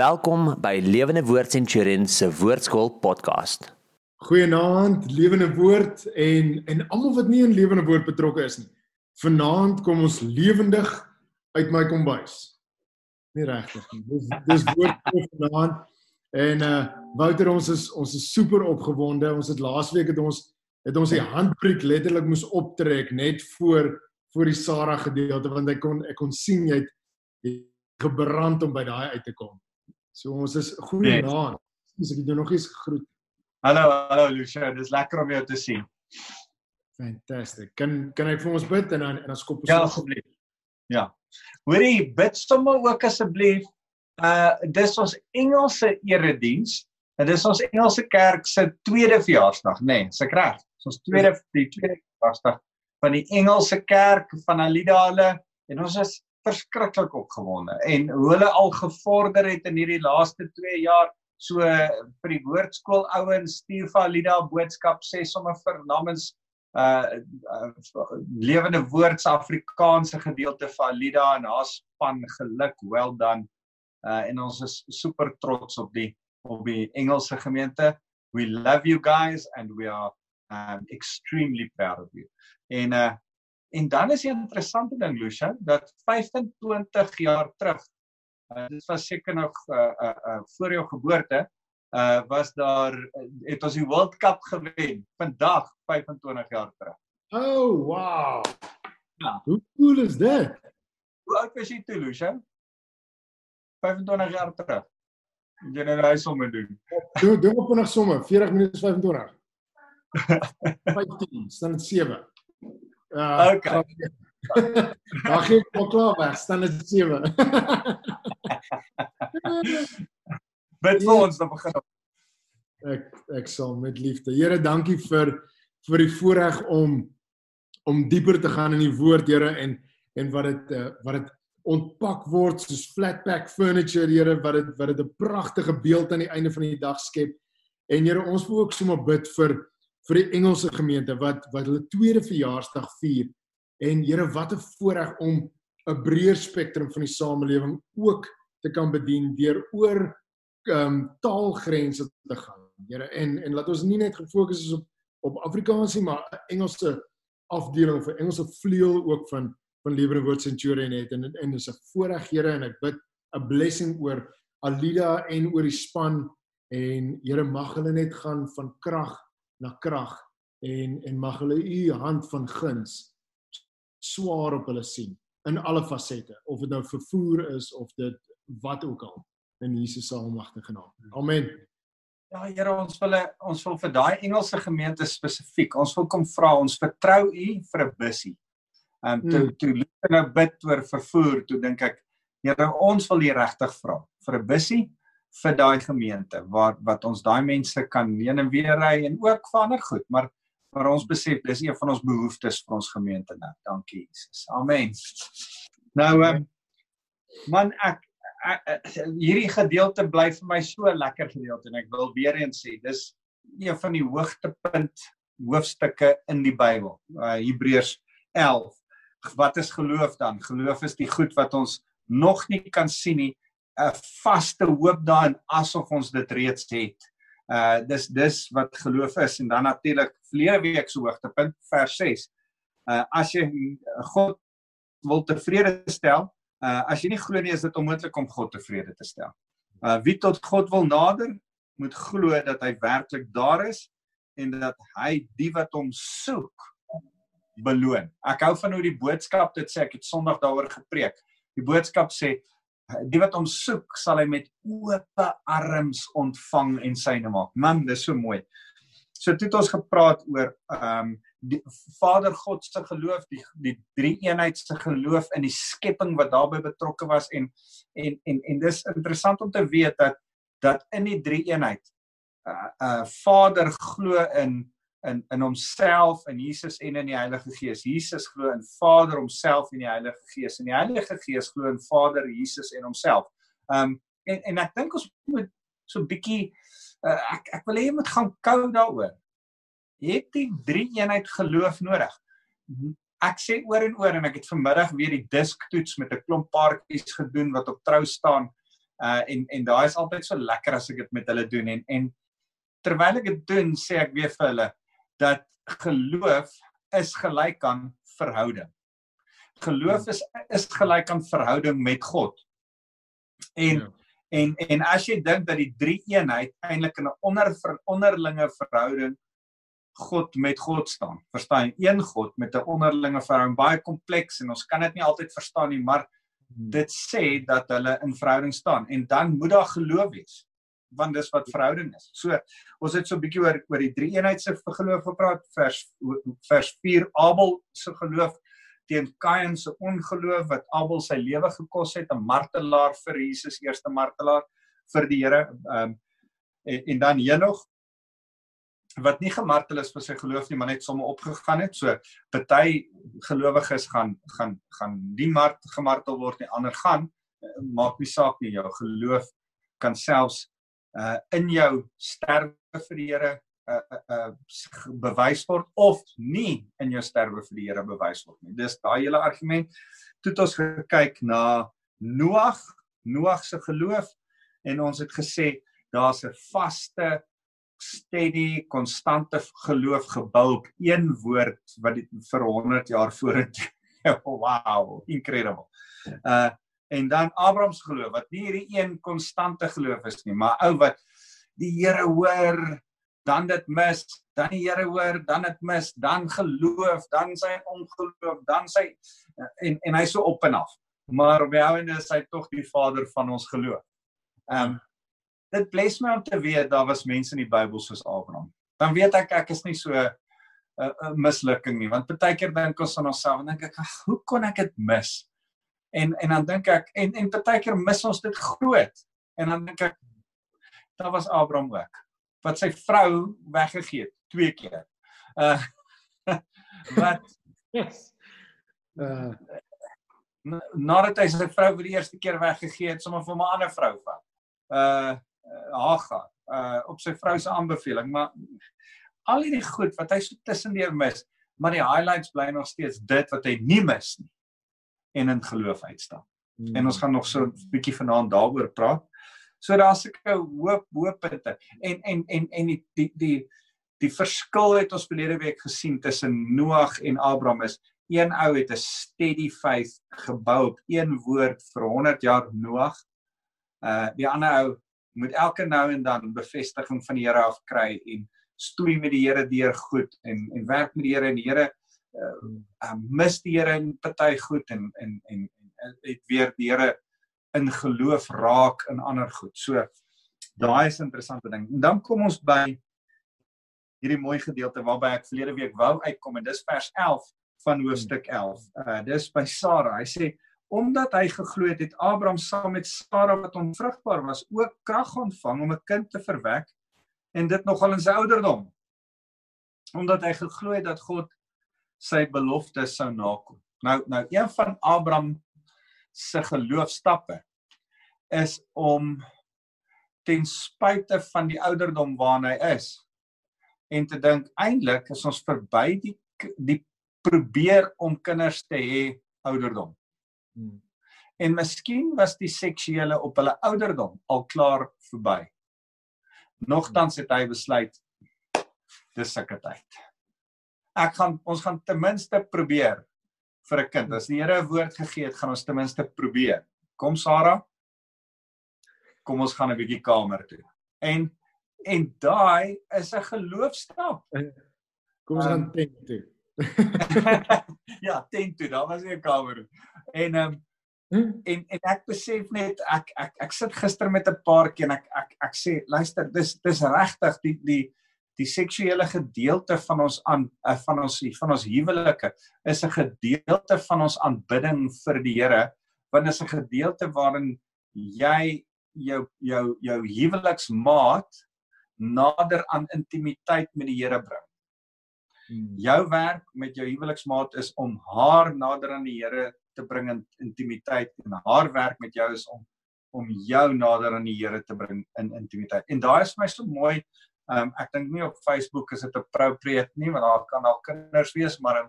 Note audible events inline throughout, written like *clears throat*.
Welkom by Lewende Woord Centurion se Woordskool podcast. Goeienaand, Lewende Woord en en almal wat nie in Lewende Woord betrokke is nie. Vanaand kom ons lewendig uit my kombuis. Nie regtig nie. Dis dis woord vanaand en uh Wouter ons is ons is super opgewonde. Ons het laasweek het ons het ons die handbriek letterlik moes optrek net voor voor die Sarah gedeelte want ek kon ek kon sien jy het gebrand om by daai uit te kom. So ons is goeie yes. naam. Dis ek het jou nog eens gegroet. Hallo, hallo Lucia, dis lekker om jou te sien. Fantasties. Kan kan ek vir ons bid en dan en dan skop ons Ja, asseblief. Ja. Hoorie, bid sommer ook asseblief. Uh dis ons Engelse erediens. En dis ons Engelse kerk se tweede verjaarsdag, nê? Nee, se reg. Ons tweede die tweede verjaarsdag van die Engelse kerk van Alida hulle en ons is verskriklik opgewonde. En hoe hulle al gevorder het in hierdie laaste 2 jaar so vir die woordskool ouens stuur vir Alida boodskap sê sommer vir namens uh, uh lewende woord se Afrikaanse gedeelte vir Alida en haar span geluk well done. Uh en ons is super trots op die op die Engelse gemeente. We love you guys and we are um extremely proud of you. En uh En dan is die interessante ding Lucia dat 25 jaar terug uh, dit was seker nog uh, uh, uh, voor jou geboorte uh was daar het ons die World Cup gewen vandag 25 jaar terug. Oh wow. Ja. Hoe cool is dit? Hoe oud was jy toe Lucia? 25 jaar terug. Jy nou hy sommer doen. Doen doen op 'n somme 40 minute 25. 15 staan dit 7. Ja. Okay. Mag ek maar klaar dan is dit 7. *laughs* Bid vir ons dan begin. Ek ek sal met liefde. Here, dankie vir vir die voorreg om om dieper te gaan in die woord, Here, en en wat dit uh, wat dit ontpak word soos flat pack furniture, Here, wat dit wat dit 'n pragtige beeld aan die einde van die dag skep. En Here, ons wil ook sommer bid vir vir die Engelse gemeente wat wat hulle tweede verjaarsdag vier. En Here, wat 'n voorreg om 'n breër spektrum van die samelewing ook te kan bedien deur oor ehm um, taalgrense te gaan. Here, en en laat ons nie net gefokus is op op Afrikaans nie, maar 'n Engelse afdeling 'n Engelse vleuel ook van van Lewende Woord Centurion het en en dis 'n voorreg Here en ek bid 'n blessing oor Alida en oor die span en Here mag hulle net gaan van krag na krag en en mag hulle u hand van guns swaar op hulle sien in alle fasette of dit nou vervoer is of dit wat ook al in Jesus se almagtige naam. Amen. Ja Here, ons wil ons wil vir daai Engelse gemeente spesifiek, ons wil kom vra, ons vertrou u vir 'n bussie. Um, toe mm. toe loop nou bid oor vervoer, toe dink ek Here, ons wil hier regtig vra vir 'n bussie vir daai gemeente waar wat ons daai mense kan heen en weer ry en ook vir ander goed. Maar maar ons besef dis een van ons behoeftes vir ons gemeente nou. Dankie Jesus. Amen. Nou um, man ek, ek, ek hierdie gedeelte bly vir my so lekker gedeelte en ek wil weer eens sê dis een van die hoogtepunt hoofstukke in die Bybel uh, Hebreërs 11 wat is geloof dan? Geloof is die goed wat ons nog nie kan sien nie 'n vaste hoop daarin asof ons dit reeds het. Uh dis dis wat geloof is en dan natuurlik verlede week se hoogtepunt vers 6. Uh as jy God wil tevrede stel, uh as jy nie glo nie is dit onmoontlik om God tevrede te stel. Uh wie tot God wil nader, moet glo dat hy werklik daar is en dat hy die wat hom soek beloon. Ek hou van hoe die boodskap dit sê, ek het Sondag daaroor gepreek. Die boodskap sê die wat hom soek sal hy met oop arms ontvang en syne maak. Man, dis so mooi. So toe het ons gepraat oor ehm um, die Vader God se geloof, die die drie eenheid se geloof in die skepping wat daarbey betrokke was en en en en dis interessant om te weet dat dat in die drie eenheid uh uh Vader glo in in in homself en Jesus en in die Heilige Gees. Jesus glo in Vader homself en die Heilige Gees. En die Heilige Gees glo in Vader, Jesus en homself. Um en en ek dink ons moet so 'n bietjie uh, ek ek wil hê jy moet gaan kou daaroor. Het die drie eenheid geloof nodig. Ek sê oor en oor en ek het vanmiddag weer die disk toets met 'n klomp paartjies gedoen wat op trou staan. Uh en en daai is altyd so lekker as ek dit met hulle doen en en terwyl ek dit doen, sê ek weer vir hulle dat geloof is gelyk aan verhouding. Geloof is is gelyk aan verhouding met God. En ja. en en as jy dink dat die drie eenheid eintlik in 'n onder onderlinge verhouding God met God staan. Verstaan? Een God met 'n onderlinge verhouding baie kompleks en ons kan dit nie altyd verstaan nie, maar hmm. dit sê dat hulle in verhouding staan en dan moet daar geloof wees want dis wat verhouding is. So ons het so 'n bietjie oor oor die drie eenheid se geloof gepraat vers vers 4 Abel se geloof teen Kain se ongeloof wat Abel sy lewe gekos het 'n martelaar vir Jesus eerste martelaar vir die Here um, en, en dan Henog wat nie gemartel is vir sy geloof nie maar net sommer opgegaan het so party gelowiges gaan gaan gaan die mart gemartel word en ander gaan maak nie saak nie jou geloof kan selfs uh in jou sterwe vir die Here uh uh bewys word of nie in jou sterwe vir die Here bewys word nie. Dis daai hele argument. Toe het ons gekyk na Noag, Noag se geloof en ons het gesê daar's 'n vaste steady konstante geloof gebou op een woord wat die, vir 100 jaar vorentoe. *laughs* wow, incredible. Uh en dan Abraham se geloof wat nie hierdie een konstante geloof is nie, maar ou wat die Here hoor, dan dit mis, dan die Here hoor, dan dit mis, dan geloof, dan sy ongeloof, dan sy en en hy so op en af. Maar op die einde is hy tog die vader van ons geloof. Ehm um, dit bless my om te weet daar was mense in die Bybel soos Abraham. Dan weet ek ek is nie so 'n uh, uh, mislukking nie, want baie keer dink ons aan onsself en dink ek, hoe kon ek dit mis? En en dan dink ek en en partykeer mis ons dit groot. En dan dink ek daar was Abraham ook wat sy vrou weggegee het twee keer. Uh *laughs* wat yes. uh nadat hy sy vrou vir die eerste keer weggegee het, sommer vir 'n ander vrou van. Uh Hagar uh op sy vrou se aanbeveling, maar al hierdie goed wat hy so tussendeur mis, maar die highlights bly nog steeds dit wat hy nie mis nie en in geloof uitstaan. Hmm. En ons gaan nog so 'n bietjie vanaand daaroor praat. So daar's 'n hoop hooppunte en en en en die die die die verskil het ons verlede week gesien tussen Noag en Abraham is een ou het 'n steady faith gebou op een woord vir 100 jaar Noag. Uh die ander ou moet elke nou en dan bevestiging van die Here af kry en stoei met die Here deur goed en en werk met die Here en die Here uh, mis die Here in party goed en en en, en het weer die Here in geloof raak in ander goed. So daai is 'n interessante ding. En dan kom ons by hierdie mooi gedeelte waarby ek verlede week wou uitkom en dis vers 11 van hoofstuk 11. Uh dis by Sara. Hy sê omdat hy geglo het, het Abraham saam met Sara wat onvrugbaar was, ook krag ontvang om 'n kind te verwek en dit nogal in sy ouderdom. Omdat hy geglo het dat God sy beloftes sou nakom. Nou nou een van Abraham se geloofstappe is om ten spyte van die ouderdom waarna hy is en te dink eintlik is ons verby die die probeer om kinders te hê ouderdom. Hmm. En miskien was die seksuele op hulle ouderdom al klaar verby. Nogtans het hy besluit dis sulke tyd ek gaan ons gaan ten minste probeer vir 'n kind. As die Here 'n woord gegee het, gaan ons ten minste probeer. Kom Sarah. Kom ons gaan 'n bietjie kamer toe. En en daai is 'n geloofstap. Kom ons gaan um, tent toe. *laughs* ja, tent toe. Daar was nie 'n kamer. En ehm um, en en ek besef net ek ek ek sit gister met 'n paartjie en ek ek ek sê luister dis dis regtig die die die seksuele gedeelte van ons aan eh, van ons van ons huwelike is 'n gedeelte van ons aanbidding vir die Here want dit is 'n gedeelte waarin jy jou jou jou huweliksmaat nader aan intimiteit met die Here bring. Hmm. Jou werk met jou huweliksmaat is om haar nader aan die Here te bring in intimiteit en haar werk met jou is om om jou nader aan die Here te bring in intimiteit. En daai is vir my so mooi um, ek dink nie op Facebook is dit appropriate nie want daar kan al kinders wees maar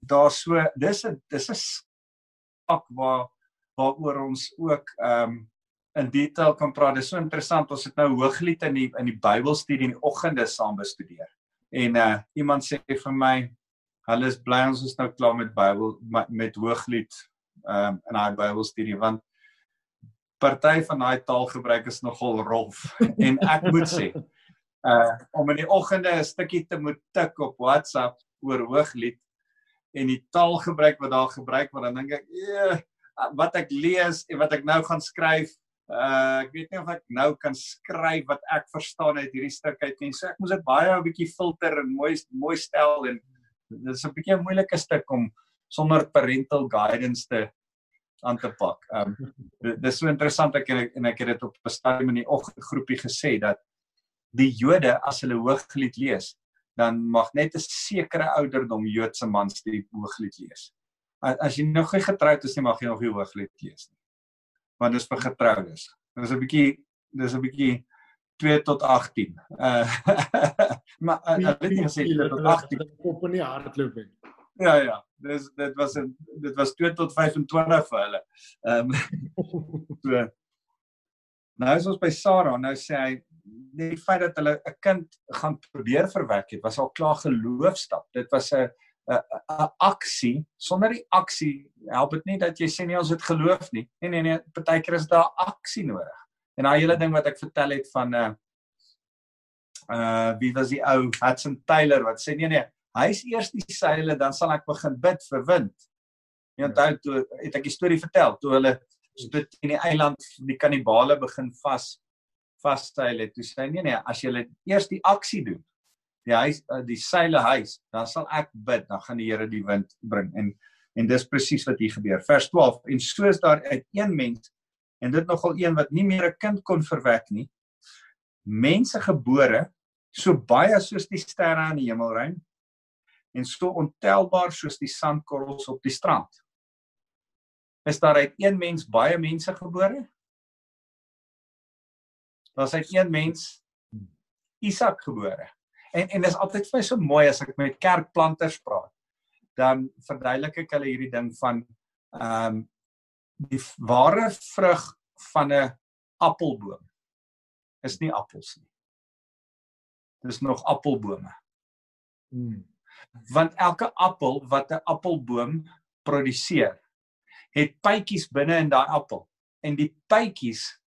daar so dis 'n dis 'n sak waar waaroor ons ook ehm um, in detail kan praat. Dit is so interessant. Ons het nou Hooglied in die in die Bybelstudie in die oggende saam bestudeer. En uh iemand sê vir my hulle is bly ons is nou klaar met Bybel met Hooglied um in daai Bybelstudie want party van daai taalgebruik is nogal rof *laughs* en ek moet sê uh om in die oggende 'n stukkie te moet tik op WhatsApp oor Hooglied en die taalgebruik wat daar gebruik word dan dink ek yeah, wat ek lees en wat ek nou gaan skryf Uh ek weet nie of ek nou kan skryf wat ek verstaan uit hierdie stuk uit nie. So ek moet dit baie 'n bietjie filter en mooi mooi stel en dit is 'n bietjie 'n moeilike stuk om sonder parental guidance te aan te pak. Um dit is so interessant ek ek, en ek het dit op 'n stadium in die oggendgroepie gesê dat die Jode as hulle Hooglied lees, dan mag net 'n sekere ouderdom Joodse mans die Hooglied lees. As jy nog nie getroud is nie, mag jy nog nie Hooglied lees nie want dis vir getroudes. Dis 'n bietjie dis 'n bietjie 2 tot 18. Uh *laughs* maar uh, ek weet nie 2 tot 18 op in die hardloop nie. Ja ja, dis dit was 'n dit was 2 tot 25 vir hulle. Ehm um, *laughs* so Nou is ons by Sarah, nou sê hy die feit dat hulle 'n kind gaan probeer verwek het, was al klaar geloofstap. Dit was 'n 'n aksie sonder die aksie help dit nie dat jy sê nie ons het geloof nie. Nee nee nee, partykeer is daar aksie nodig. En daai hele ding wat ek vertel het van 'n uh, uh wie was die ou Hudson Taylor wat sê nee nee, hy's eers die seile dan sal ek begin bid vir wind. Jy onthou toe het ek die storie vertel toe hulle dit in die eiland die kannibale begin vas vasstyl het. Toe sê hy nee nee, as jy eers die aksie doen die huis eh, die seile huis, dan sal ek bid, dan gaan die Here die wind bring. En en dis presies wat hier gebeur. Vers 12 en soos daar uit een mens en dit nogal een wat nie meer 'n kind kon verwek nie. Mense gebore so baie soos die sterre aan die hemelruim en so ontelbaar soos die sandkorrels op die strand. Is daar uit een mens baie mense gebore? Daar's uit een mens Isak gebore. En en dis altyd vir my so mooi as ek met kerkplanters praat. Dan verduidelik ek hulle hierdie ding van ehm um, die ware vrug van 'n appelboom is nie appels nie. Dis nog appelbome. Hmm. Want elke appel wat 'n appelboom produseer, het pytjies binne in daai appel en die pytjies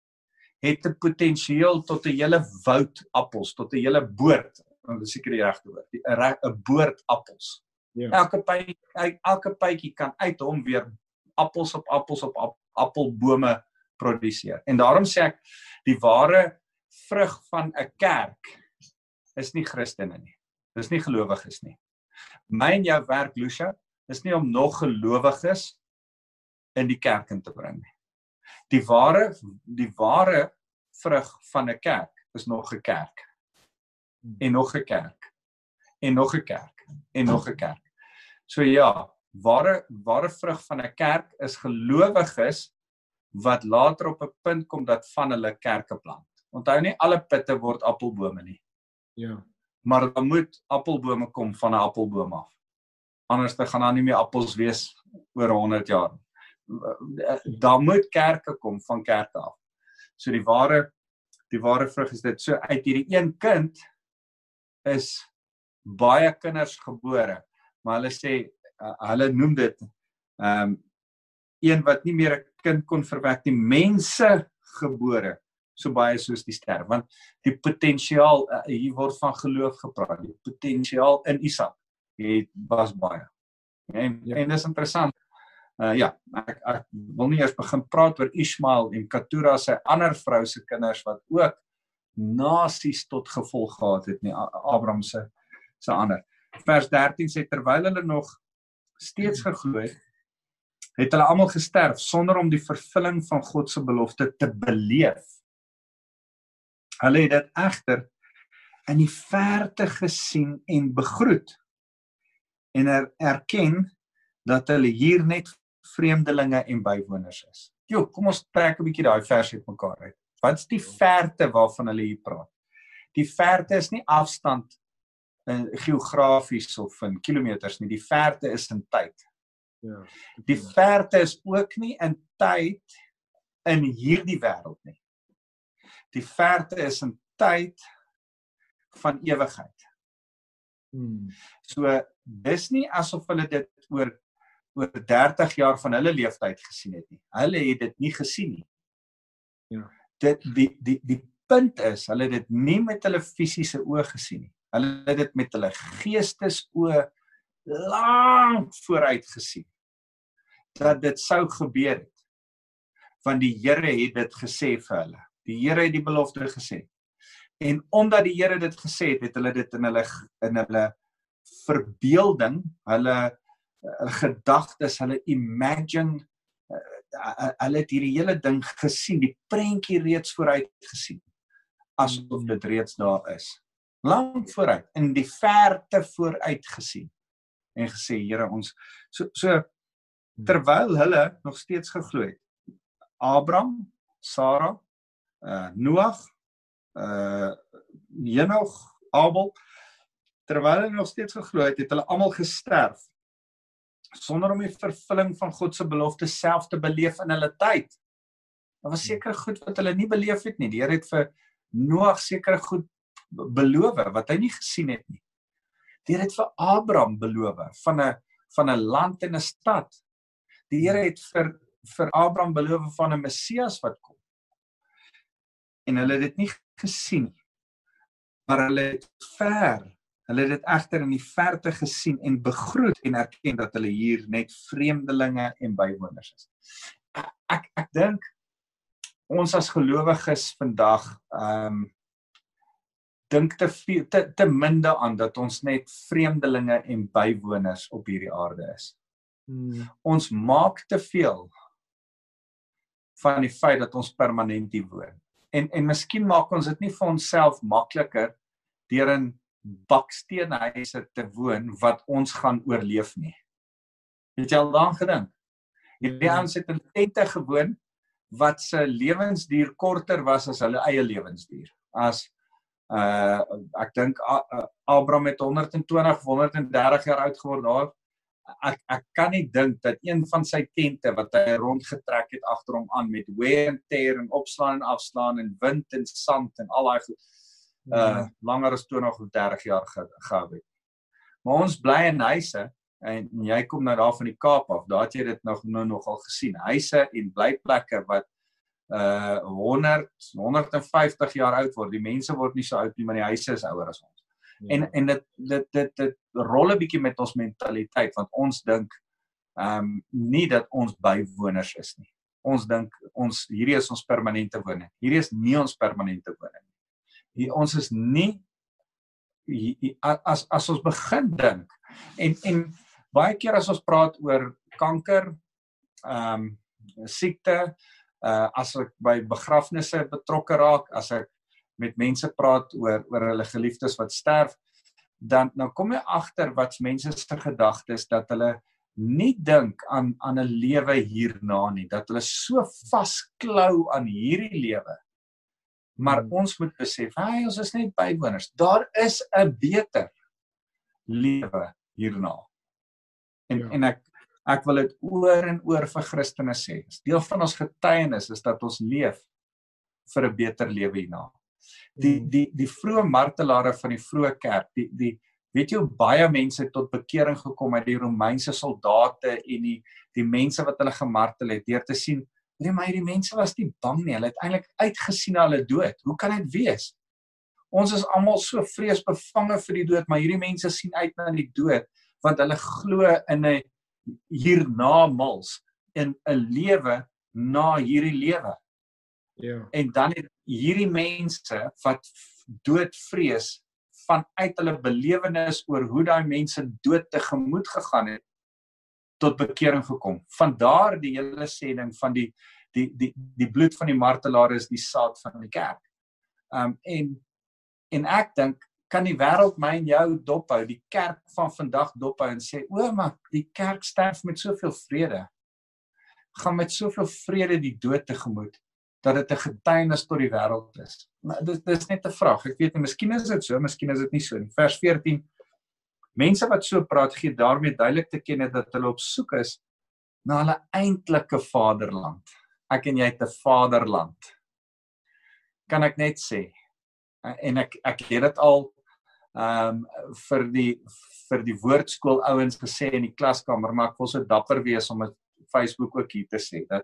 het 'n potensiaal tot 'n hele woud appels, tot 'n hele boord dan is seker die regte woord. 'n boord appels. Ja. Elke pyp elke pypie kan uit hom weer appels op appels op ap, appelbome produseer. En daarom sê ek die ware vrug van 'n kerk is nie Christene nie. Dis nie gelowiges nie. My en jou werk Lucia is nie om nog gelowiges in die kerk in te bring nie. Die ware die ware vrug van 'n kerk is nog 'n kerk en nog 'n kerk en nog 'n kerk en nog 'n kerk. So ja, ware ware vrug van 'n kerk is gelowiges wat later op 'n punt kom dat van hulle kerke plant. Onthou nie alle pitte word appelbome nie. Ja. Maar dan moet appelbome kom van 'n appelboom af. Anders dan gaan daar nie meer appels wees oor 100 jaar. Daar moet kerke kom van kerke af. So die ware die ware vrug is dit so uit hierdie een kind is baie kinders gebore, maar hulle sê uh, hulle noem dit ehm um, een wat nie meer 'n kind kon verwek nie, mense gebore so baie soos die ster want die potensiaal uh, hier word van geloof gepraat die potensiaal in Isak het was baie en ja. en dis interessant uh, ja ek, ek wil nie eers begin praat oor Ismael en Ketura se ander vrou se kinders wat ook nasies tot gevolg gehad het nie Abraham se se ander. Vers 13 sê terwyl hulle nog steeds geglo het, het hulle almal gesterf sonder om die vervulling van God se belofte te beleef. Hulle het dit egter in die verte gesien en begroet en er, erken dat hulle hier net vreemdelinge en bywoners is. Jo, kom ons trek 'n bietjie daai vers uit mekaar uit. Wat is die verte waarvan hulle hier praat? Die verte is nie afstand in geografies of in kilometers nie, die verte is in tyd. Ja. Die verte is ook nie in tyd in hierdie wêreld nie. Die verte is 'n tyd van ewigheid. Hmm. So dis nie asof hulle dit oor oor 30 jaar van hulle lewenstyd gesien het nie. Hulle het dit nie gesien nie. Ja. Dit die die die punt is, hulle het dit nie met hulle fisiese oë gesien nie. Hulle het dit met hulle geestesoë lank vooruit gesien dat dit sou gebeur het. Want die Here het dit gesê vir hulle. Die Here het die belofte gesê. En omdat die Here dit gesê het, het hulle dit in hulle in hulle verbeelding, hulle uh, gedagtes, hulle imagine uh, hulle het hierdie hele ding gesien, die prentjie reeds vooruit gesien asof dit reeds daar is. Lank vooruit, in die verte vooruit gesien en gesê Here ons so so terwyl hulle nog steeds geglo het. Abraham, Sara, uh Noag, uh Henog, Abel terwyl hulle nog steeds geglo het, het hulle almal gesterf sonder om die vervulling van God se belofte self te beleef in hulle tyd. Daar was sekere goed wat hulle nie beleef het nie. Die Here het vir Noag sekere goed beloof wat hy nie gesien het nie. Die Here het vir Abraham beloof van 'n van 'n land en 'n stad. Die Here het vir vir Abraham beloof van 'n Messias wat kom. En hulle het dit nie gesien nie. Maar hulle het ver Hulle het dit egter in die verte gesien en begroet en erken dat hulle hier net vreemdelinge en bywoners is. Ek ek, dink ons as gelowiges vandag ehm um, dink te te te minder aan dat ons net vreemdelinge en bywoners op hierdie aarde is. Hmm. Ons maak te veel van die feit dat ons permanent hier woon. En en miskien maak ons dit nie vir onsself makliker deur in baksteenhuise te woon wat ons gaan oorleef nie. Het jy al daaraan gedink? Hierdie hmm. ouens het in tente gewoon wat se lewensduur korter was as hulle eie lewensduur. As uh ek dink Abraham het 120 130 jaar oud geword daar. Ek ek kan nie dink dat een van sy tente wat hy rondgetrek het agter hom aan met wear and tear en opslaan en afslaan en wind en sand en al daai uh langer as 20 of 30 jaar gehou het. Maar ons bly in huise en jy kom nou daar van die Kaap af, daar het jy dit nog nou nogal gesien. Huise en blyplekke wat uh 100 150 jaar oud word. Die mense word nie so oud nie, maar die huise is ouer as ons. Ja. En en dit dit dit dit rol 'n bietjie met ons mentaliteit want ons dink ehm um, nie dat ons bywoners is nie. Ons dink ons hierdie is ons permanente woning. Hierdie is nie ons permanente woning hier, ons is nie hier, as as ons begin dink en en baie keer as ons praat oor kanker ehm um, siekte uh as ek by begrafnisse betrokke raak as ek met mense praat oor oor hulle geliefdes wat sterf dan dan kom jy agter wat mense se gedagtes dat hulle nie dink aan aan 'n lewe hierna nie dat hulle so vasklou aan hierdie lewe Maar hmm. ons moet besef, hy ons is net bywoners. Daar is 'n beter lewe hierna. En ja. en ek ek wil dit oor en oor vir Christene sê. Deel van ons getuienis is dat ons leef vir 'n beter lewe hierna. Die hmm. die die vroeë martelare van die vroeë kerk, die die weet jy baie mense tot bekering gekom het, die Romeinse soldate en die die mense wat hulle gemartel het, deur te sien Nee, maar hierdie mense was nie bang nie. Hulle het eintlik uitgesien na hulle dood. Hoe kan dit wees? Ons is almal so vreesbevange vir die dood, maar hierdie mense sien uit na die dood want hulle glo in 'n hiernamaals, in 'n lewe na hierdie lewe. Ja. En dan het hierdie mense wat dood vrees vanuit hulle belewenis oor hoe daai mense dood tegemoet gegaan het tot bekering gekom. Van daar die hele sêding van die die die die bloed van die martelaar is die saad van die kerk. Um en en ek dink kan die wêreld my en jou dophou, die kerk van vandag dophou en sê o, maar die kerk sterf met soveel vrede. Gaan met soveel vrede die dood tegemoet dat dit 'n getuienis tot die wêreld is. Maar dit dis net 'n vraag. Ek weet nie, miskien is dit so, miskien is dit nie so nie. Vers 14 Mense wat so praat gee daarmee duidelik te ken dat hulle op soek is na hulle eintlike vaderland. Ek en jy het 'n vaderland. kan ek net sê en ek ek het dit al ehm um, vir die vir die woordskool ouens gesê in die klaskamer maar ek wil so dapper wees om dit Facebook ook hier te sê dat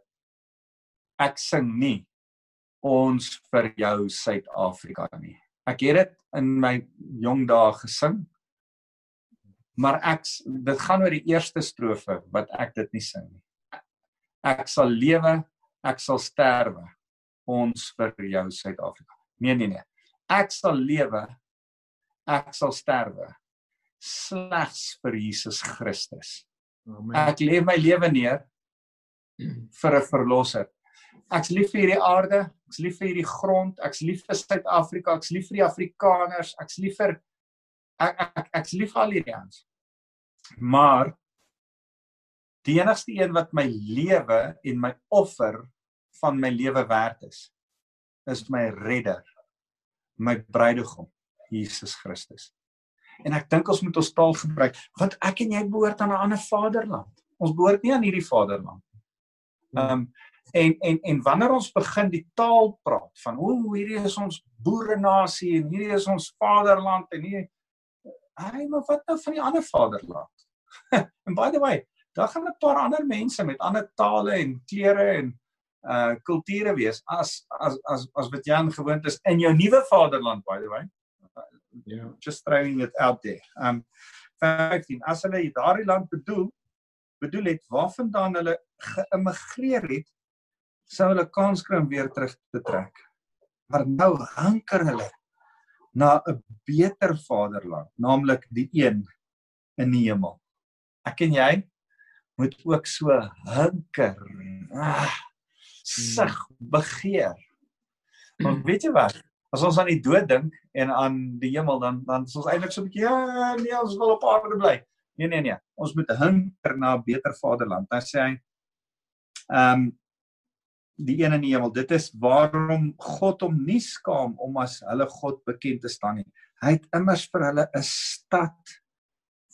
ek sing nie ons vir jou Suid-Afrika nie. Ek het dit in my jong dae gesing. Maar ek dit gaan oor die eerste strofe wat ek dit nie sing nie. Ek sal lewe, ek sal sterwe ons vir jou Suid-Afrika. Nee nee nee. Ek sal lewe, ek sal sterwe slegs vir Jesus Christus. Amen. Ek leef my lewe neer vir 'n verlosser. Ek's lief vir hierdie aarde, ek's lief vir hierdie grond, ek's lief vir Suid-Afrika, ek's lief vir die Afrikaners, ek's lief vir ek ek ek's lief vir al hierdie ons. Maar die enigste een wat my lewe en my offer van my lewe werd is, is my redder, my bruidegom, Jesus Christus. En ek dink ons moet ons taal gebruik, want ek en jy behoort aan 'n ander vaderland. Ons behoort nie aan hierdie vaderland. Ehm um, en en en wanneer ons begin die taal praat van hoe hierdie is ons boerenasie en hierdie is ons vaderland en hier hy maar wat nou van die ander vaderland? *laughs* and by the way, daar gaan 'n paar ander mense met ander tale en kleure en uh kulture wees as as as as wat jy gewoond is in jou nuwe vaderland by the way. Yeah, just throwing it out there. Um 15 as hulle daardie land bedoel bedoel het waarvandaan hulle geïmmigreer het sou hulle kans kry om weer terug te trek. Maar nou hanker hulle na 'n beter vaderland, naamlik die een in die hemel. Ek en jy moet ook so hunker. Ah, sig begeer. Want weet jy wat? As ons aan die dood dink en aan die hemel dan dan is ons eintlik so 'n bietjie ja, nee, ons wil op aarde bly. Nee nee nee, ons moet hunker na 'n beter vaderland. Dan sê hy ehm um, die een in die hemel. Dit is waarom God hom nie skaam om as hulle God bekend te staan nie. Hy het immers vir hulle 'n stad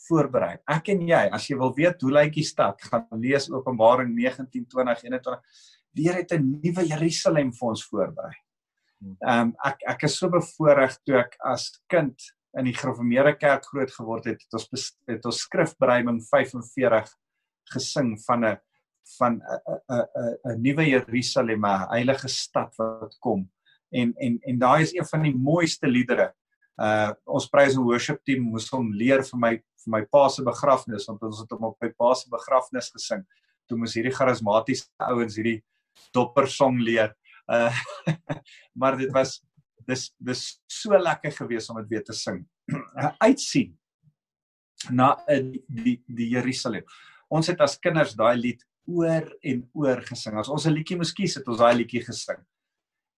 voorberei. Ek en jy, as jy wil weet hoe lyk die stad, gaan lees Openbaring 19:20-21. Die Here het 'n nuwe Jerusalem vir ons voorberei. Ehm um, ek ek is so bevoorreg toe ek as kind in die Gereformeerde Kerk groot geword het, het ons het ons skrifbereiding 45 gesing van 'n van 'n nuwe Jerusalem, 'n heilige stad wat kom. En en en daai is een van die mooiste liedere. Uh ons praise and worship team moes hom leer vir my vir my pa se begrafnis want ons het hom op my pa se begrafnis gesing. Toe moes hierdie charismatiese ouens hierdie dopper song leer. Uh *laughs* maar dit was dis dis so lekker geweest om dit weer te sing. *clears throat* Uitsien na die die, die Jerusalem. Ons het as kinders daai lied oor en oor gesing. As ons 'n liedjie moes kies, het ons daai liedjie gesing.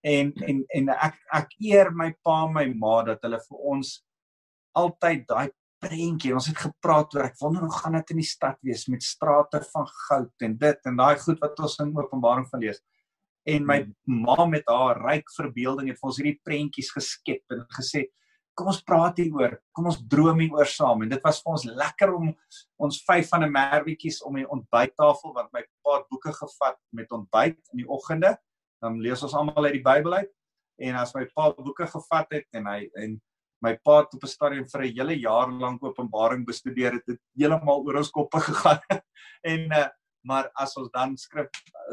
En en en ek ek eer my pa en my ma dat hulle vir ons altyd daai prentjie. Ons het gepraat oor ek wonder hoe gaan dit in die stad wees met strate van goud en dit en daai goed wat ons in Openbaring van lees. En my hmm. ma met haar ryk verbeelding het vir ons hierdie prentjies geskep en gesê kom ons praat hieroor. Kom ons droom hieroor saam. En dit was vir ons lekker om ons vyf van 'n merwetjies om die ontbyttafel want my pa het boeke gevat met ontbyt in die oggende. Dan lees ons almal uit die Bybel uit. En as my pa boeke gevat het en hy en my pa het op 'n stadium vir 'n hele jaar lank Openbaring bestudeer het, het heeltemal oor ons koppe *laughs* gegaan. en uh, maar as ons dan skrif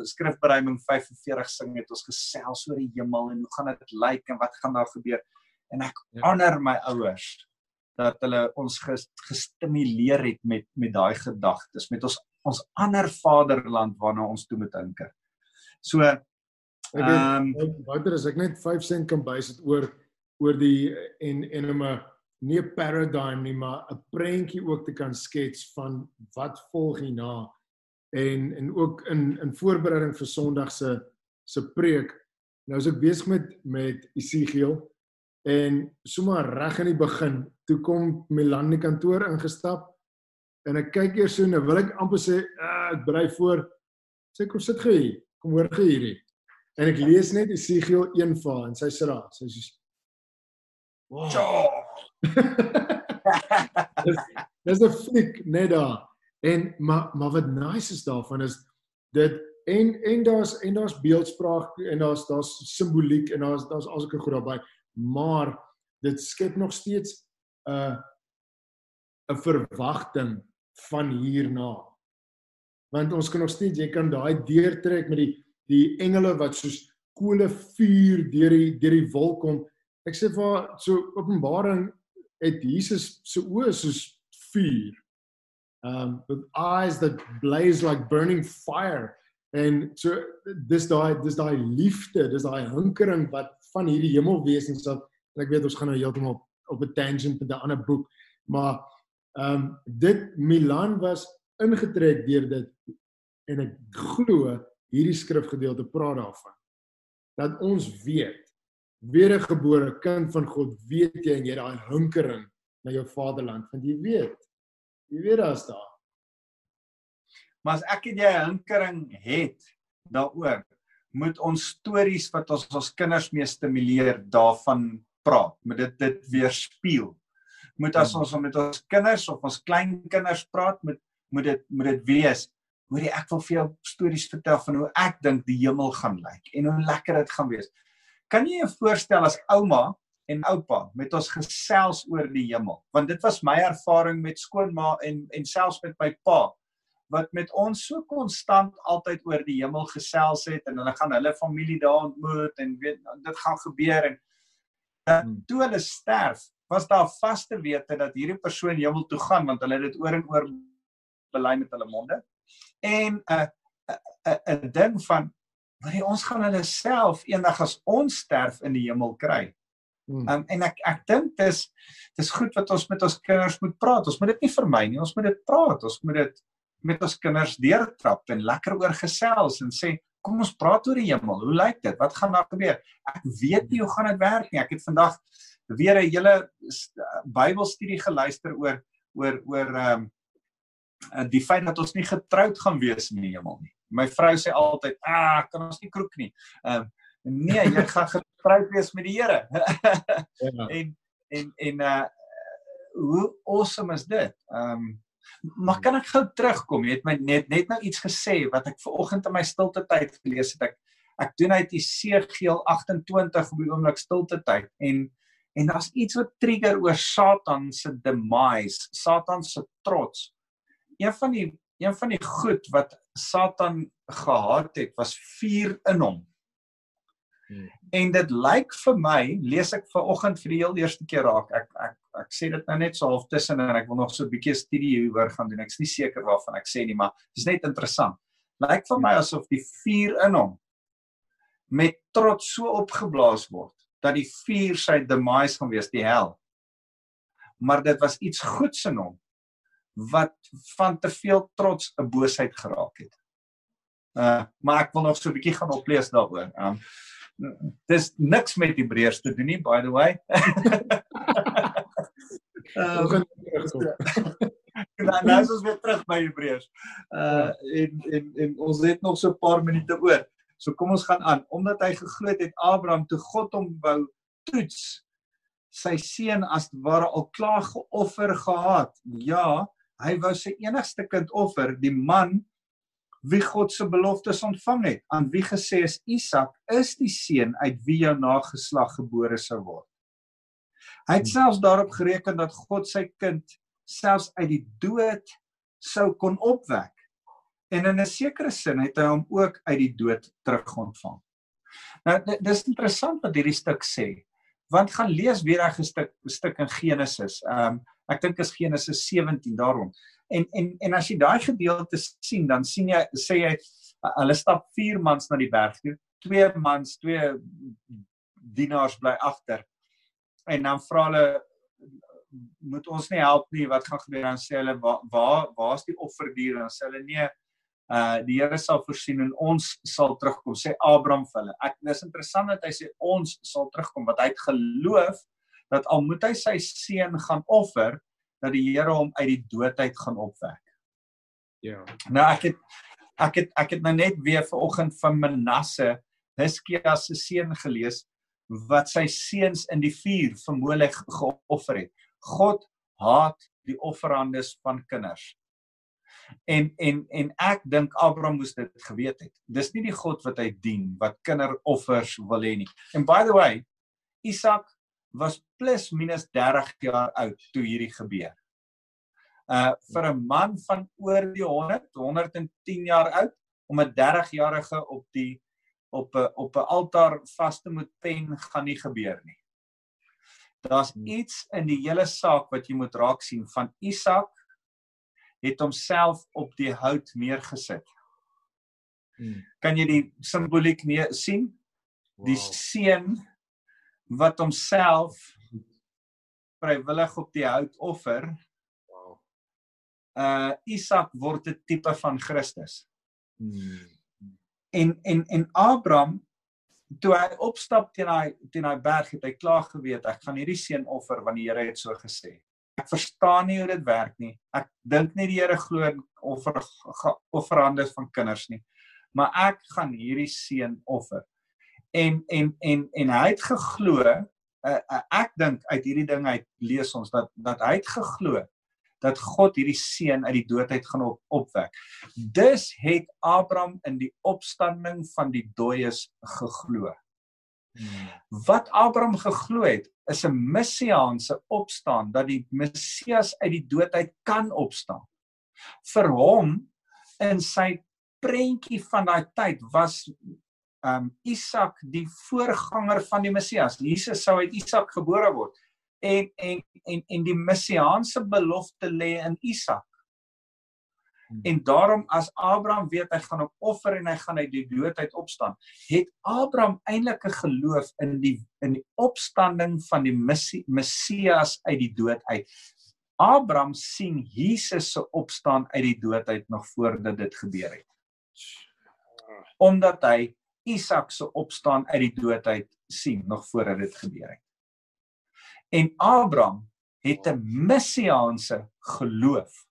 skrifbereiding 45 sing het ons gesels oor die hemel en hoe gaan dit lyk en wat gaan daar gebeur en ek ja. honor my ouers dat hulle ons gestimuleer het met met daai gedagtes met ons ons ander vaderland waarna ons toe moet dink. So ehm um, Wouter as ek net 5 sent kan bys dit oor oor die en en om 'n nie 'n paradigm nie maar 'n prentjie ook te kan skets van wat volg hierna en en ook in in voorbereiding vir Sondag se se preek. Nou as ek besig met met Esegiel En sommer reg in die begin, toe kom Milan die kantoor ingestap en ek kyk eers so nou wil ek amper sê uh, ek brei voor sê kom sit gou hier, kom hoor gou hierdie. En ek lees net Esegiel 1 vir en sy sê daar, sy sê Wow. *laughs* Dis 'n fliek net daar. En maar maar wat nice is daarvan is dit en en daar's en daar's beeldspraak en daar's daar's simboliek en daar's daar's alsoos 'n goed daarbey maar dit skep nog steeds 'n uh, 'n verwagting van hierna. Want ons kan nog steeds jy kan daai deurtrek met die die engele wat soos kole vuur deur die deur die wolk kom. Ek sê vir so openbaring het Jesus se oë soos vuur. Um with eyes that blaze like burning fire. En so dis daai dis daai liefde, dis daai hinkering wat van hierdie hemelwesens wat ek weet ons gaan nou heeltemal op 'n tangent met 'n ander boek, maar ehm um, dit Milan was ingetrek deur dit en ek glo hierdie skrifgedeelte praat daarvan. Dat ons weet wedergebore kind van God weet jy en jy daai hinkering na jou vaderland want jy weet jy weet daar's daar. Maar as ek en jy 'n hinkering het daaroor, moet ons stories wat ons ons kinders mee stimuleer daarvan praat. Moet dit dit weerspieël. Moet as ons met ons kinders of ons kleinkinders praat, moet moet dit moet dit wees. Hoorie, ek wil vir jou stories vertel van hoe ek dink die hemel gaan lyk en hoe lekker dit gaan wees. Kan jy jou voorstel as ouma en oupa met ons gesels oor die hemel? Want dit was my ervaring met skoonma en en selfs met my pa wat met ons so konstant altyd oor die hemel gesels het en hulle gaan hulle familie daar ontmoet en weet dit gaan gebeur en dat hmm. toe hulle sterf was daar vaste wete dat hierdie persoon hemel toe gaan want hulle het dit oor en oor bely met hulle monde en 'n 'n 'n ding van maar ons gaan hulle self eendag as ons sterf in die hemel kry. Hmm. Um, en ek ek dink dis dis goed wat ons met ons kinders moet praat. Ons moet dit nie vermy nie. Ons moet dit praat. Ons moet dit met ons kinders deurtrap en lekker oor gesels en sê kom ons praat oor die hemel. Hoe lyk dit? Wat gaan daar gebeur? Ek weet nie hoe gaan dit werk nie. Ek het vandag weer 'n hele Bybelstudie geluister oor oor oor ehm um, die feit dat ons nie getroud gaan wees in die hemel nie. My vrou sê altyd, "Ah, kan ons nie kroek nie." Ehm um, nee, jy gaan *laughs* getroud wees met die Here. ja. *laughs* En en en uh hoe awesome is dit? Ehm um, Maar kan ek gou terugkom? Jy het my net net nou iets gesê wat ek ver oggend in my stilte tyd gelees het. Ek ek doen uit Esegiel 28 op die oomblik stilte tyd en en daar's iets wat trigger oor Satan se demise, Satan se trots. Een van die een van die goed wat Satan gehaat het was vuur in hom. Hmm. En dit lyk vir my, lees ek ver oggend vir die heel eerste keer raak. Ek ek ek sê dit nou net so half tussen en ek wil nog so 'n bietjie studie hieroor gaan doen. Ek's nie seker waarvan ek sê nie, maar dis net interessant. Lyk vir my asof die vuur in hom met trots so opgeblaas word dat die vuur sy demise gaan wees, die hel. Maar dit was iets goeds in hom wat van te veel trots 'n boosheid geraak het. Uh maar ek wil nog so 'n bietjie gaan oplees daaroor. Um dis niks met Hebreërs te doen nie by the way. *laughs* Ehm Nou nou is ons weer terug by Hebreërs. Uh en en en ons het nog so 'n paar minute oor. So kom ons gaan aan. Omdat hy geglo het Abraham toe God hom wou toets sy seun as ware al klaar geoffer gehad. Ja, hy wou sy enigste kind offer, die man wie God se beloftes ontvang het, aan wie gesê is Isak is die seun uit wie jou nageslag gebore sou word. Hy het selfs daarop gereken dat God sy kind selfs uit die dood sou kon opwek. En in 'n sekere sin het hy hom ook uit die dood terugontvang. Nou dis interessant wat hierdie stuk sê. Want gaan lees weer 'n stuk stuk in Genesis. Ehm um, ek dink is Genesis 17 daarom. En en en as jy daai gedeelte sien, dan sien jy sê hy hulle stap vier mans na die berg toe. Twee mans, twee dienaars bly agter en dan vra hulle moet ons nie help nie? Wat gaan gebeur? Dan sê hulle waar waar waar's die offerdier? Dan sê hulle nee uh die Here sal voorsien en ons sal terugkom sê Abraham vir hulle. Ek dis interessant dat hy sê ons sal terugkom wat hy het geloof dat al moet hy sy seun gaan offer dat die Here hom uit die dood uit gaan opwek. Ja. Nou ek het ek het ek het nou net weer vanoggend van Manasse Hiskia se seun gelees wat sy seuns in die vuur vermoedelik geoffer het. God haat die offerandes van kinders. En en en ek dink Abraham moes dit geweet het. Dis nie die God wat hy dien wat kinderoffers wil hê nie. And by the way, Isak was plus minus 30 jaar oud toe hierdie gebeur. Uh vir 'n man van oor die 100, 110 jaar oud om 'n 30-jarige op die op 'n op 'n altaar vas te moet pen gaan nie gebeur nie. Daar's hmm. iets in die hele saak wat jy moet raak sien van Isak het homself op die hout neergesit. Hmm. Kan jy die simboliek nee sien? Wow. Die seun wat homself vrywillig op die hout offer. Wow. Uh Isak word 'n tipe van Christus. Hmm. En en en Abraham toe hy opstap teen daai teen daai berg het hy klaar geweet ek gaan hierdie seun offer want die Here het so gesê. Ek verstaan nie hoe dit werk nie. Ek dink nie die Here glo offer offerande van kinders nie. Maar ek gaan hierdie seun offer. En en en en hy het geglo uh, uh, ek dink uit hierdie ding uit lees ons dat dat hy het geglo dat God hierdie seun uit die doodheid gaan op, opwek. Dus het Abraham in die opstanding van die dooies geglo. Hmm. Wat Abraham geglo het, is 'n messiaanse opstaan dat die Messias uit die doodheid kan opstaan. Vir hom in sy prentjie van daai tyd was um Isak die voorganger van die Messias. Jesus sou uit Isak gebore word en en en en die messiaanse belofte lê in Isak. Hmm. En daarom as Abraham weet hy gaan op offer en hy gaan uit die dood uit opstaan, het Abraham eintlik 'n geloof in die in die opstanding van die missie, Messias uit die dood uit. Abraham sien Jesus se opstaan uit die dood uit nog voordat dit gebeur het. Omdat hy Isak se opstaan uit die dood uit sien nog voordat dit gebeur het. En Abraham het 'n messiaanse geloof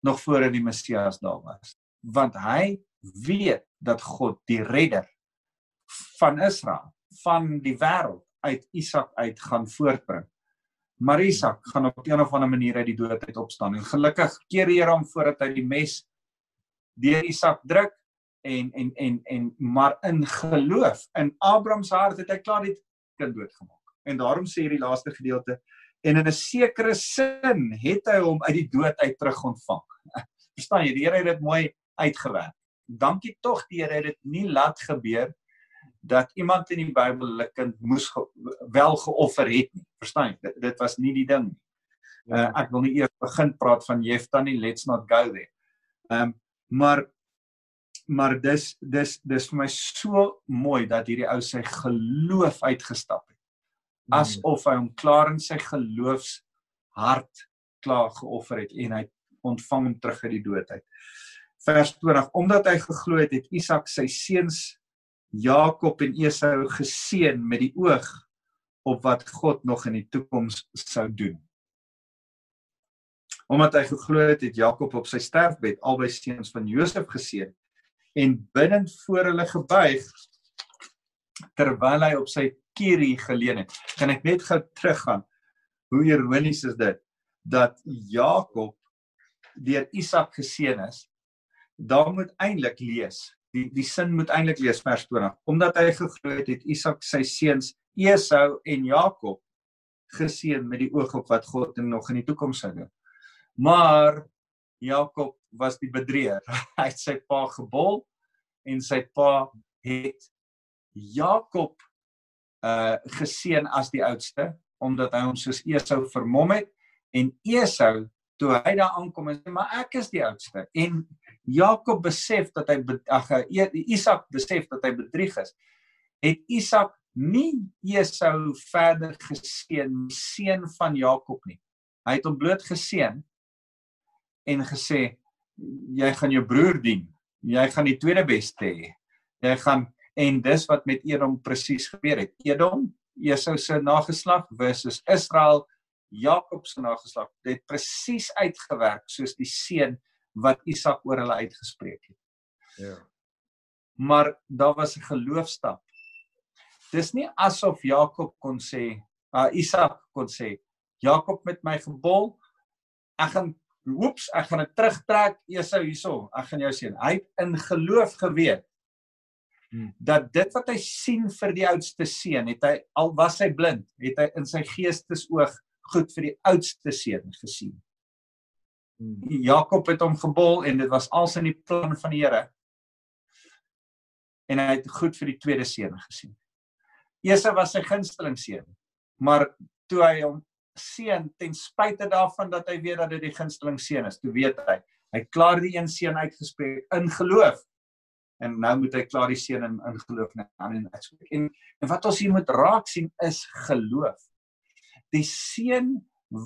nog voor hy die Messias daar was, want hy weet dat God die redder van Israel, van die wêreld uit Isak uit gaan voortbring. Maar Isak gaan op 'n of ander manier uit die dood uit opstaan en gelukkig keer die Here hom voordat hy die mes deur Isak druk en en en en maar in geloof in Abraham se hart het hy klaar die kind doodgemaak en daarom sê hierdie laaste gedeelte en in 'n sekere sin het hy hom uit die dood uit terug ontvang. *laughs* Verstaan jy? Die Here het dit mooi uitgewerk. Dankie tog die Here het dit nie laat gebeur dat iemand in die Bybel hulle kind moes ge wel geoffer het nie. Verstaan jy? Dit, dit was nie die ding nie. Uh, ek wil nie eers begin praat van Jefta nie. Let's not go there. Ehm um, maar maar dis dis dis vir my so mooi dat hierdie ou sy geloof uitgestap het asof hy hom klaar in sy geloofs hart klaar geoffer het en hy ontvang hom terug uit die dood uit. Vers 20: Omdat hy geglo het, het Isak sy seuns Jakob en Esau geseën met die oog op wat God nog in die toekoms sou doen. Omdat hy geglo het, het Jakob op sy sterfbed albei seuns van Josef geseën en binnend voor hulle gebuig terwyl hy op sy Kiri geleen het. Kan ek net gou teruggaan? Hoe ironies is dit dat Jakob deur Isak geseën is? Daar moet eintlik lees. Die die sin moet eintlik lees vers 20. Omdat hy geglo het, het Isak sy seuns Esau en Jakob geseën met die oog op wat God nog in die toekoms sou doen. Maar Jakob was die bedrieger. *laughs* Hy het sy pa gebol en sy pa het Jakob uh geseën as die oudste omdat hy hom soos Esau vermom het en Esau toe hy daar aankom en sê maar ek is die oudste. En Jakob besef dat hy ag Isak besef dat hy bedrieg is. Het Isak nie Esau verder geseën seun van Jakob nie. Hy het hom bloot geseën en gesê jy gaan jou broer dien. Jy gaan die tweede beste hê. Jy gaan En dis wat met Edom presies gebeur het. Edom, Esau se nageslag versus Israel, Jakob se nageslag. Dit het presies uitgewerk soos die seën wat Isak oor hulle uitgespreek het. Ja. Maar daar was 'n geloofstap. Dis nie asof Jakob kon sê, uh Isak kon sê, Jakob met my gebol, ek gaan Oeps, ek gaan dit terugtrek. Esau hierso, ek gaan jou sien. Hy het in geloof geweet hmm. dat dit wat hy sien vir die oudste seun, het hy al was hy blind, het hy in sy geestesoog goed vir die oudste seun gesien. Hmm. Jakob het hom gebol en dit was als in die plan van die Here. En hy het goed vir die tweede seun gesien. Esau was sy gunsteling seun, maar toe hy hom seun ten spyte daarvan dat hy weet dat dit die gunsteling seun is. Toe weet hy, hy klaar die een seun uitgespreek in geloof. En nou moet hy klaar die seun in in geloof net aan en uitspreek. En, en wat ons hier moet raak sien is geloof. Die seun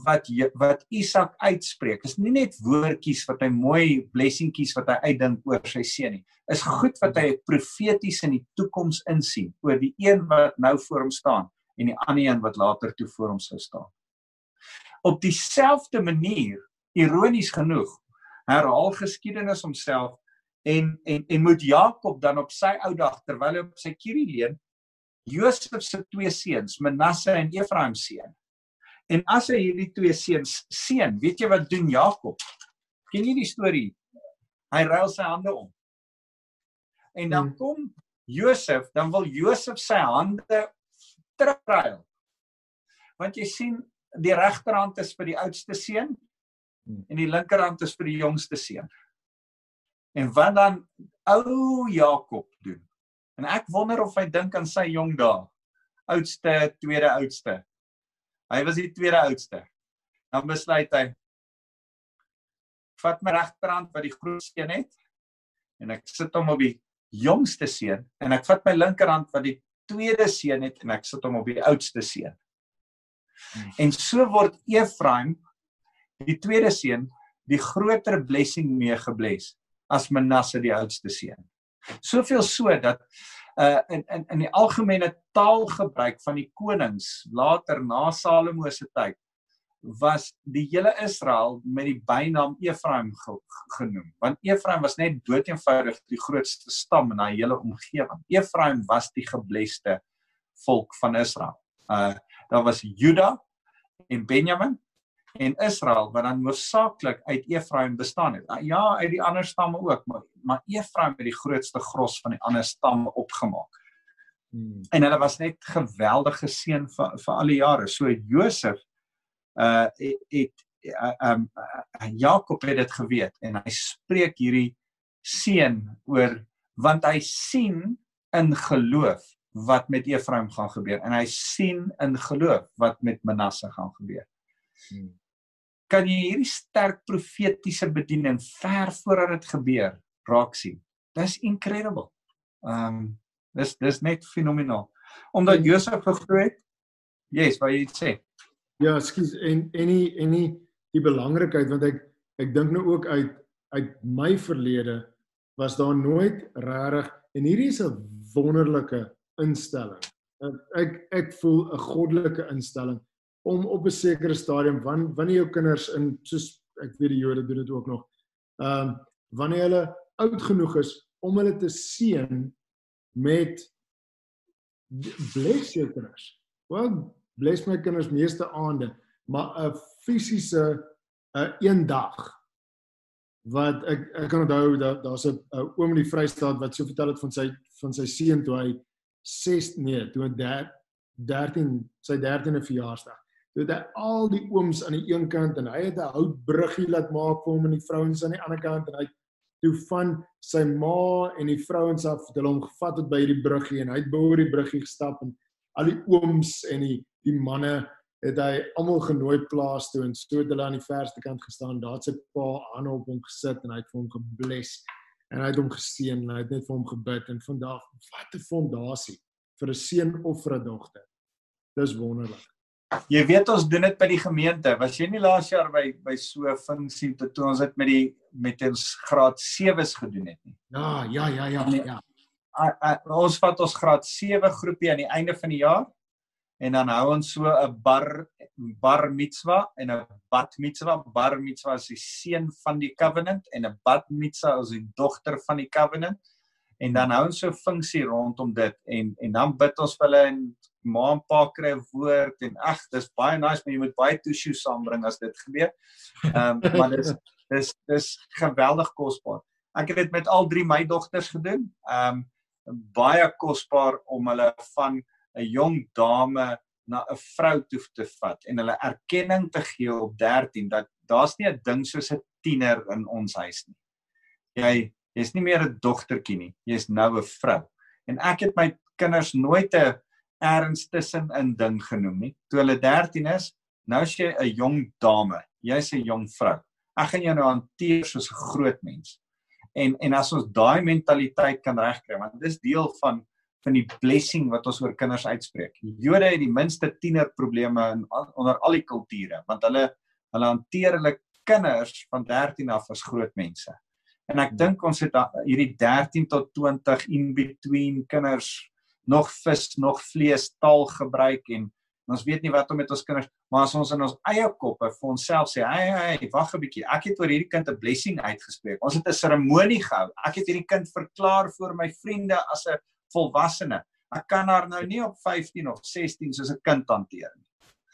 wat wat Isak uitspreek is nie net woordjies wat hy mooi blessingkies wat hy uitdink oor sy seun nie. Is goed wat hy profeties in die toekoms insien oor die een wat nou voor hom staan en die ander een wat later toe voor hom sou staan op dieselfde manier ironies genoeg herhaal geskiedenis homself en en en moet Jakob dan op sy ou dag terwyl hy op sy kierie leun Josef se twee seuns Manasse en Efraim seën. En as hy hierdie twee seuns seën, weet jy wat doen Jakob? Ken jy die storie? Hy ruil sy hande om. En dan hmm. kom Josef, dan wil Josef sy hande terugruil. Want jy sien die regterhand is vir die oudste seun hmm. en die linkerhand is vir die jongste seun. En wat dan ou Jakob doen? En ek wonder of hy dink aan sy jong dae. Oudste, tweede oudste. Hy was die tweede oudste. Dan besluit hy vat my regterhand wat die grootste seun het en ek sit hom op die jongste seun en ek vat my linkerhand wat die tweede seun het en ek sit hom op die oudste seun. En so word Efraim die tweede seun die groter blessing mee gebless as Manasse die oudste seun. Soveel so dat uh in in in die algemene taalgebruik van die konings later na Salomo se tyd was die hele Israel met die bynaam Efraim ge, genoem want Efraim was net doeteenvoudig die grootste stam in daai hele omgewing. Efraim was die gebleste volk van Israel. Uh daar was Juda en Benjamin en Israel wat dan hoofsaaklik uit Efraim bestaan het. Ja, uit die ander stamme ook, maar maar Efraim het die grootste gros van die ander stamme opgemaak. Hmm. En hulle was net geweldige seën vir vir al die jare. So Josef uh het, het uh, um uh, Jakob het dit geweet en hy spreek hierdie seën oor want hy sien in geloof wat met Efraim gaan gebeur en hy sien in geloof wat met Manasse gaan gebeur. Hmm. Kan jy hierdie sterk profetiese bediening ver voordat dit gebeur raak sien? Dis incredible. Um dis dis net fenomenaal. Omdat Josef geglo het. Yes, wat jy sê. Ja, skus en en nie en nie die belangrikheid want ek ek dink nou ook uit uit my verlede was daar nooit regtig en hierdie is 'n wonderlike instelling. Ek ek voel 'n goddelike instelling om op 'n sekere stadium wan wanneer jou kinders in soos ek weet die Jode doen dit ook nog. Ehm um, wanneer hulle oud genoeg is om hulle te seën met bless jou kinders. Wel bless my kinders meeste aande, maar 'n fisiese 'n een dag wat ek ek kan onthou dat daar's 'n oom in die Vrystaat wat so vertel het van sy van sy seun toe hy 6 nee, toe 13 sy 13de verjaarsdag. Toe het hy al die ooms aan die een kant en hy het 'n houtbruggie laat maak vir hom en die vrouens aan die ander kant en hy toe van sy ma en die vrouens af het hulle hom gevat tot by hierdie bruggie en hy het bo die bruggie gestap en al die ooms en die die manne het hy almal genooi plaas toe en so het hulle aan die verste kant gestaan. Daar het sy pa aan op hom gesit en hy het vir hom gebless en hy het hom geseën en hy het net vir hom gebid en vandag wat 'n fondasie vir 'n seun of vir 'n dogter. Dis wonderlik. Jy weet ons doen dit by die gemeente. Was jy nie laas jaar by by so 'n funksie toe ons dit met die met ons graad 7s gedoen het nie? Ja, ja, ja, ja, ja. A, a, ons vat ons graad 7 groepie aan die einde van die jaar en dan hou ons so 'n bar bar mitzwa en 'n bat mitzwa. Bar mitzwa is die seun van die covenant en 'n bat mitzwa is die dogter van die covenant. En dan hou ons so 'n funksie rondom dit en en dan bid ons vir hulle en ma en pa kry 'n woord en ag, dis baie nice, maar jy moet baie tissue saambring as dit gebeur. Ehm um, *laughs* maar dis dis dis geweldig kosbaar. Ek het dit met al drie my dogters gedoen. Ehm um, baie kosbaar om hulle van 'n jong dame na 'n vrou toe te vat en hulle erkenning te gee op 13 dat daar's nie 'n ding soos 'n tiener in ons huis nie. Jy jy's nie meer 'n dogtertjie nie, jy's nou 'n vrou. En ek het my kinders nooit 'n erns tussenin ding genoem nie. Toe hulle 13 is, nou is jy 'n jong dame, jy's 'n jong vrou. Ek gaan jou nou hanteer soos 'n groot mens. En en as ons daai mentaliteit kan regkry, want dit is deel van van die blessing wat ons oor kinders uitspreek. Die Jode het die minste tienerprobleme in onder al die kulture, want hulle hulle hanteer hulle kinders van 13 af as groot mense. En ek dink ons het hierdie 13 tot 20 in between kinders nog vis, nog vlees, taal gebruik en ons weet nie wat om met ons kinders, maar as ons in ons eie koppe vir onsself sê, "Hey, hey, wag 'n bietjie. Ek het oor hierdie kind 'n blessing uitgespreek. Ons het 'n seremonie gehou. Ek het hierdie kind verklaar voor my vriende as 'n volwassene. Ek kan haar nou nie op 15 of 16 soos 'n kind hanteer nie."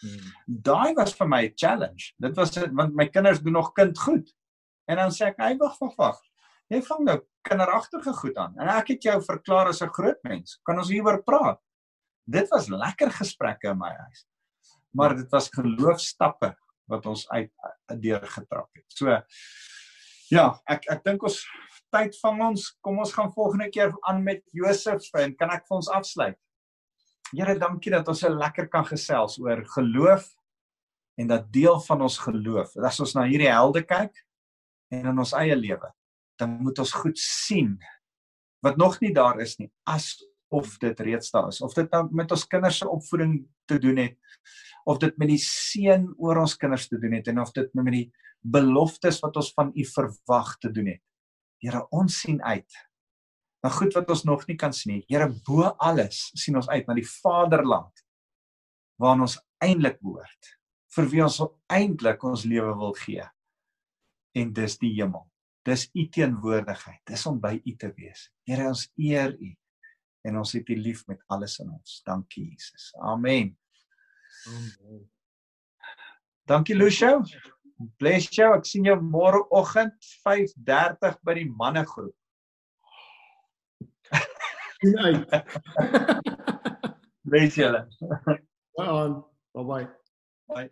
Hmm. Daai was vir my 'n challenge. Dit was want my kinders doen nog kind goed. En dan sê ek, "Hey, wag, wag, wag. Jy vang nou kinderagtige goed aan. En ek het jou verklaar as 'n groot mens. Kan ons hieroor praat? Dit was lekker gesprekke in my huis. Maar dit was geloofstappe wat ons uit deur getrap het. So ja, ek ek dink ons tyd van ons kom ons gaan volgende keer aan met Josef en kan ek vir ons afsluit. Here, dankie dat ons so lekker kan gesels oor geloof en dat deel van ons geloof, as ons na hierdie helde kyk en in ons eie lewe, dan moet ons goed sien wat nog nie daar is nie as of dit reeds daar is of dit nou met ons kinders se opvoeding te doen het of dit met die seën oor ons kinders te doen het en of dit met die beloftes wat ons van u verwag te doen het. Here, ons sien uit na goed wat ons nog nie kan sien nie. Here, bo alles sien ons uit na die Vaderland waarna ons eintlik behoort. Vir wie ons eintlik ons lewe wil gee. En dis die hemel. Dis u teenwoordigheid. Dis om by u te wees. Here, ons eer u en ons het u lief met alles in ons. Dankie Jesus. Amen. Amen. Dankie Lucio. Bless jou. Ek sien jou môreoggend 5:30 by die mannegroep. Sien uit. Bless julle. Bye on. Bye bye. Bye.